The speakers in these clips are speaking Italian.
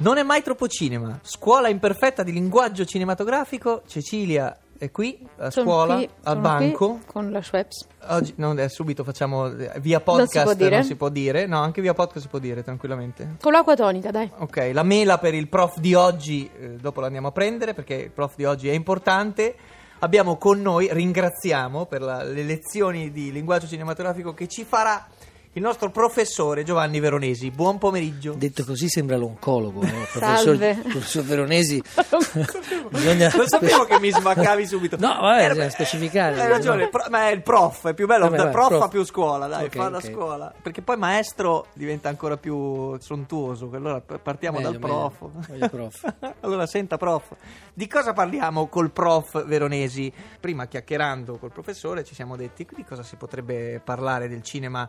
Non è mai troppo cinema. Scuola imperfetta di linguaggio cinematografico. Cecilia è qui a Sono scuola, qui- al banco. con la Schweppes. Oggi, no, eh, subito facciamo eh, via Non si podcast. può dire? non si può dire. No, anche via podcast si può dire tranquillamente. Con l'acqua tonica, dai. Ok, la mela per il prof di oggi, eh, dopo la andiamo a prendere perché il prof di oggi è importante. Abbiamo con noi, ringraziamo per la- le lezioni di linguaggio cinematografico che ci farà il nostro professore Giovanni Veronesi. Buon pomeriggio. Detto così sembra l'oncologo, no? professor, professor Veronesi. Bisogna Lo sapevo che mi smaccavi subito. No, vabbè, Era- bisogna specificare. Hai ragione, pro- ma è il prof, è più bello, Vabbè, da vai, prof, prof. fa più scuola, dai, Ok, fa la ok. scuola. Perché poi maestro diventa ancora più sontuoso, allora partiamo Meglio, dal prof. meglio, meglio prof. allora senta prof, di cosa parliamo col prof Veronesi? Prima chiacchierando col professore ci siamo detti di cosa si potrebbe parlare del cinema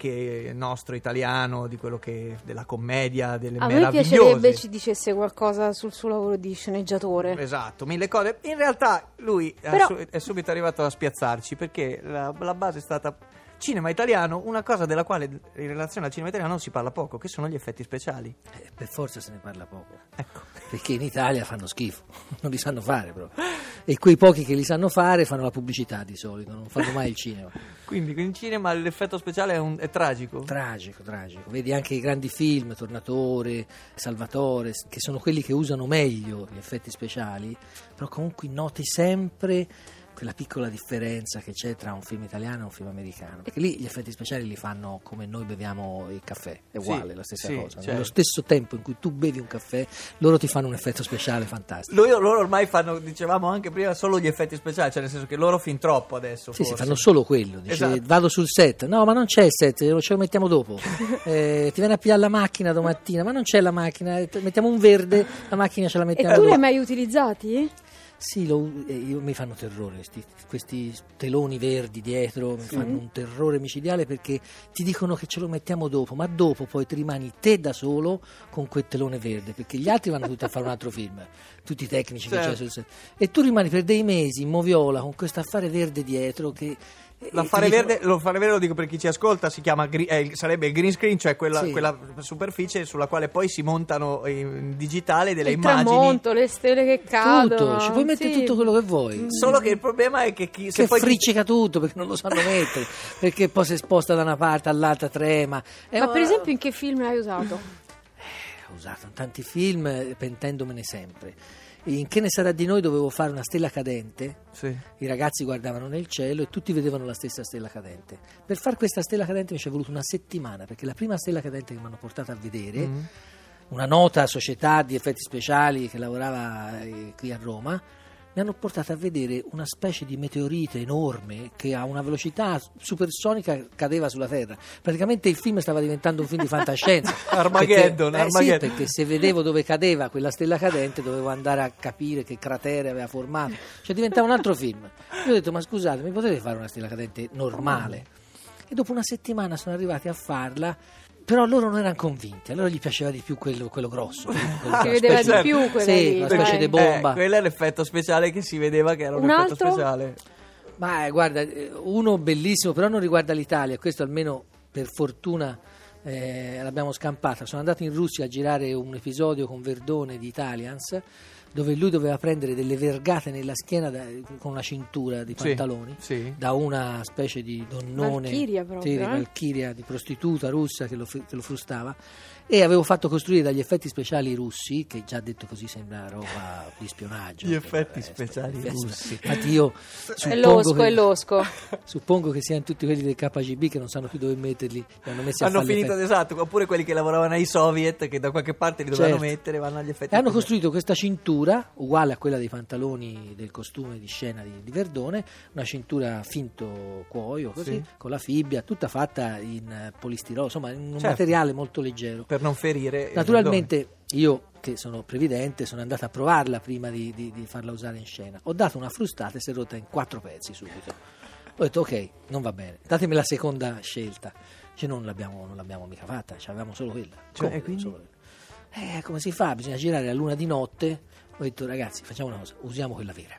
che è nostro italiano, di quello che della commedia, delle A me piacerebbe ci dicesse qualcosa sul suo lavoro di sceneggiatore. Esatto, mille cose. In realtà lui è Però- è subito arrivato a spiazzarci perché la, la base è stata cinema italiano, una cosa della quale in relazione al cinema italiano si parla poco, che sono gli effetti speciali. Eh, per forza se ne parla poco. Ecco. Perché in Italia fanno schifo, non li sanno fare proprio. E quei pochi che li sanno fare fanno la pubblicità di solito, non fanno mai il cinema. Quindi in cinema l'effetto speciale è, un- è tragico. Tragico, tragico. Vedi anche i grandi film, Tornatore, Salvatore, che sono quelli che usano meglio gli effetti speciali, però comunque noti sempre quella piccola differenza che c'è tra un film italiano e un film americano. Perché lì gli effetti speciali li fanno come noi beviamo il caffè, è Sì, uguale, la stessa sì, cosa. certo. Nello stesso tempo in cui tu bevi un caffè, loro ti fanno un effetto speciale fantastico. Loro, loro ormai fanno, dicevamo anche prima, solo gli effetti speciali, cioè nel senso che loro fin troppo adesso. Sì, sì, forse. fanno solo quello. Dice, Esatto. vado sul set. No, ma non c'è il set, ce lo mettiamo dopo. Eh, ti viene a pigliare la macchina domattina, ma non c'è la macchina. eh, Mettiamo un verde, la macchina ce la E mettiamo tu li hai mai utilizzati? Sì, lo- eh, io- mi fanno terrore questi, questi teloni verdi dietro, mi fanno un terrore micidiale perché ti dicono che ce lo mettiamo dopo, ma dopo poi ti rimani te da solo con quel telone verde, perché gli altri vanno tutti a fare un altro film, tutti i tecnici che Certo. c'è sul set. E tu rimani per dei mesi in moviola con questo affare verde dietro che... eh, L'affare verde, l'affare verde lo dico per chi ci ascolta, si chiama eh, sarebbe il green screen, cioè quella, Sì. quella superficie sulla quale poi si montano in digitale delle il immagini. tramonto, le stelle che cadono. Tutto, ci puoi mettere sì. tutto quello che vuoi. Solo che il problema è che chi se che poi friccica tutto perché non lo sanno mettere, perché poi si sposta da una parte all'altra, trema. È Ma una- per esempio in che film l'hai usato? Ho usato in tanti film, eh, pentendomene sempre. In Che ne sarà di noi dovevo fare una stella cadente. Sì. I ragazzi guardavano nel cielo e tutti vedevano la stessa stella cadente. Per fare questa stella cadente mi ci è voluto una settimana perché la prima stella cadente che mi hanno portato a vedere, Mm. una nota società di effetti speciali che lavorava eh, qui a Roma, mi hanno portato a vedere una specie di meteorite enorme che a una velocità supersonica cadeva sulla Terra. Praticamente il film stava diventando un film di fantascienza. Armageddon, perché, eh, sì, perché se vedevo dove cadeva quella stella cadente dovevo andare a capire che cratere aveva formato. Cioè diventava un altro film. Io ho detto ma scusate, mi potete fare una stella cadente normale? E dopo una settimana sono arrivati a farla, però loro non erano convinti, a loro gli piaceva di più quello, quello grosso. quello- quello Si vedeva di più quella Sì, lì. una specie di bomba. Eh, quello è l'effetto speciale che si vedeva che era un, Un effetto altro? speciale. Ma eh, guarda, eh, uno bellissimo, però non riguarda l'Italia, questo almeno per fortuna eh, l'abbiamo scampata. Sono andato in Russia a girare un episodio con Verdone di Italians, dove lui doveva prendere delle vergate nella schiena da- con una cintura di Sì, pantaloni. sì. Da una specie di donnone, Valchiria proprio, sì, di eh? valchiria, di prostituta russa che lo, che lo frustava. E avevo fatto costruire dagli effetti speciali russi, che già detto così sembra roba di spionaggio. Gli effetti eh, speciali eh, russi. Infatti io È suppongo losco, che, è losco. suppongo che siano tutti quelli del KGB che non sanno più dove metterli. Li hanno Hanno finito effetti. esatto, oppure quelli che lavoravano ai soviet che da qualche parte li dovevano Certo. mettere vanno agli effetti E hanno costruito questa cintura, uguale a quella dei pantaloni del costume di scena di, di Verdone, una cintura finto cuoio, così, Sì. con la fibbia, tutta fatta in eh, polistirolo, insomma in un Certo. materiale molto leggero. per non ferire Naturalmente Io, che sono previdente, sono andato a provarla prima di, di- di farla usare in scena. Ho dato una frustata e si è rotta in quattro pezzi subito. Ho detto, ok, non va bene, datemi la seconda scelta. Cioè, non l'abbiamo, non l'abbiamo mica fatta, cioè, avevamo solo quella. Cioè, Come, quindi? solo quella? Eh, come si fa? Bisogna girare a luna di notte. Ho detto, ragazzi, facciamo una cosa, usiamo quella vera.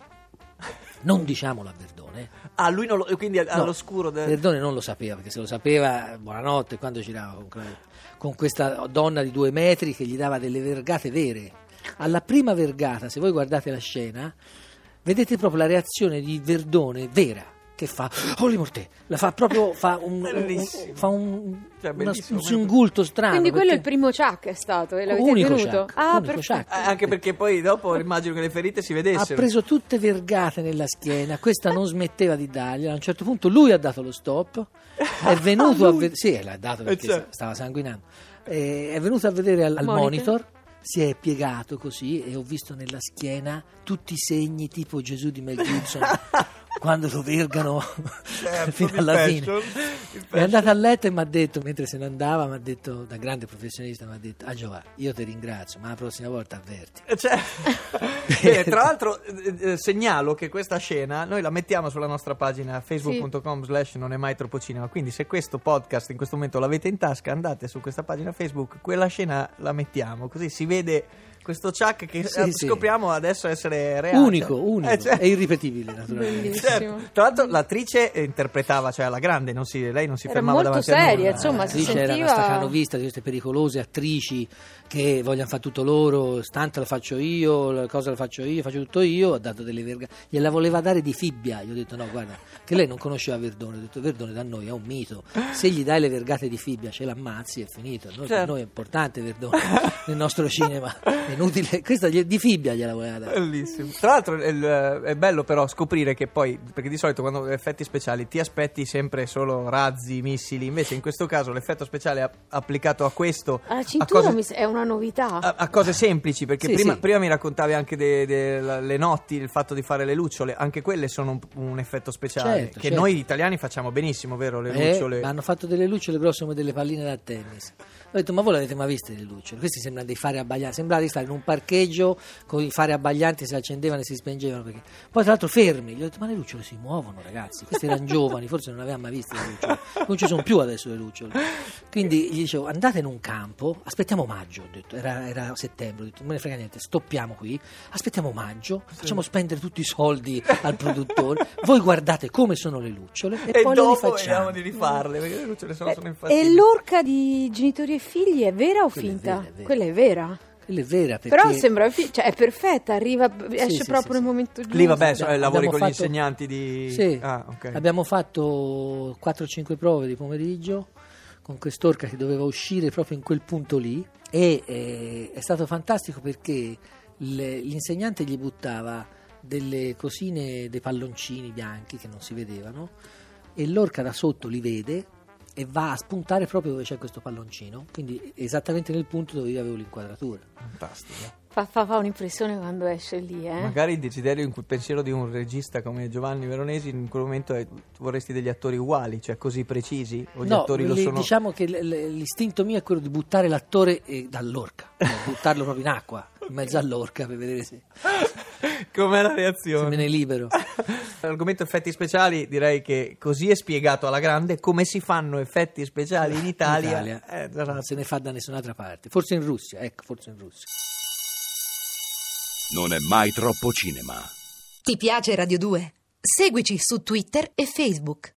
Non diciamolo a Verdone. Ah, lui non lo, quindi No, all'oscuro del... Verdone non lo sapeva, perché se lo sapeva, buonanotte, quando girava con, con questa donna di due metri che gli dava delle vergate vere. Alla prima vergata, se voi guardate la scena, vedete proprio la reazione di Verdone vera, che fa, Holy Morte, la fa proprio, fa un, un- Bellissimo. fa un, Cioè, una- un singulto strano. Quindi quello è il primo Chuck è stato e l'avete unico tenuto? Chuck, Ah, unico perfetto. Chuck. Eh, Anche perché poi dopo immagino che le ferite si ha vedessero. preso tutte vergate nella schiena, questa non smetteva di dargliela. A un certo punto lui ha dato lo stop, è venuto a vedere, sì, l'ha dato perché Eh, certo. stava sanguinando, Eh, è venuto a vedere al, al Monitor. monitor. si è piegato così e ho visto nella schiena tutti i segni tipo Gesù di Mel Gibson quando lo vergano Certo, fino alla fashion, fine. È andato a letto e mi ha detto, mentre se ne andava, mi ha detto, da grande professionista, mi ha detto, ah Giovanni, io ti ringrazio, ma la prossima volta avverti. Eh, Cioè, bene, tra l'altro eh, eh, segnalo che questa scena noi la mettiamo sulla nostra pagina facebook.com slash non è mai troppo cinema quindi se questo podcast in questo momento l'avete in tasca andate su questa pagina facebook quella scena la mettiamo così si vede questo Chuck che Sì, eh, sì. scopriamo adesso essere reale Unico, Cioè, unico, eh, cioè- e irripetibile naturalmente. Certo. tra l'altro l'attrice interpretava cioè alla grande non si, lei non si Era fermava davanti a seria, nulla. insomma, Eh, si L'attrice era una sentiva- staccanovista di queste pericolose attrici che vogliono fare tutto loro, stante lo faccio io, la cosa la faccio io, faccio tutto io, ha dato delle vergate, gliela voleva dare di fibbia, gli ho detto no guarda, che lei non conosceva Verdone, ho detto Verdone da noi è un mito, se gli dai le vergate di fibbia ce l'ammazzi è finito, Noi- per Certo. noi è importante Verdone nel nostro cinema, è inutile, questa di fibbia gliela voleva dare. Bellissimo. Tra l'altro è, bello però scoprire che poi, perché di solito quando effetti speciali ti aspetti sempre solo razzi, missili, invece in questo caso l'effetto speciale applicato a questo, La a cintura cose, è una novità. a- a cose semplici, perché Sì, prima, sì. prima mi raccontavi anche delle notti, il fatto di fare le lucciole, anche quelle sono un, un effetto speciale, Certo, che certo. noi italiani facciamo benissimo, vero? Le Eh, lucciole. hanno fatto delle lucciole grosse come delle palline da tennis. Ho detto, ma voi l'avete mai viste le lucciole? Questi sembrano dei fari abbaglianti. Sembrava di stare in un parcheggio con i fari abbaglianti si accendevano e si spengevano. Perché... Poi, tra l'altro, fermi. Gli ho detto, ma le lucciole si muovono, ragazzi. Questi erano giovani, forse non avevano mai visto le lucciole. Non ci sono più adesso le lucciole. Quindi gli dicevo, andate in un campo, aspettiamo maggio. Ho detto, era, era settembre. Ho detto, non me ne frega niente, stoppiamo qui, aspettiamo maggio, facciamo spendere tutti i soldi al produttore. Voi guardate come sono le lucciole e, E poi le dopo rifacciamo. vediamo di rifarle, perché le lucciole sono, sono infatti. E l'orca di genitori e figli è vera o Quella è finta? vera, è vera. Quella è vera. Quella è vera perché Però sembra fi- cioè è perfetta, arriva, esce sì, proprio sì, nel sì. momento giusto. Lì vabbè, so- lavori abbiamo con gli fatto- insegnanti di... Sì, Ah, ok. abbiamo fatto 4-5 prove di pomeriggio con quest'orca che doveva uscire proprio in quel punto lì e eh, è stato fantastico perché le- l'insegnante gli buttava delle cosine, dei palloncini bianchi che non si vedevano e l'orca da sotto li vede e va a spuntare proprio dove c'è questo palloncino, quindi esattamente nel punto dove io avevo l'inquadratura. Fantastico. Fa, fa- fa un'impressione quando esce lì, eh. Magari il desiderio, il pensiero di un regista come Giovanni Veronesi in quel momento è vorresti degli attori uguali, cioè così precisi? O gli No, attori lo li- sono... diciamo che l- l- l'istinto mio è quello di buttare l'attore eh, dall'orca, buttarlo proprio in acqua, in mezzo all'orca per vedere se, Com'è la se reazione? me ne libero. L'argomento effetti speciali direi che così è spiegato alla grande come si fanno effetti speciali in Italia. In Italia Eh, non se ne fa da nessun'altra parte, forse in Russia, ecco, forse in Russia. Non è mai troppo cinema. Ti piace Radio 2? Seguici su Twitter e Facebook.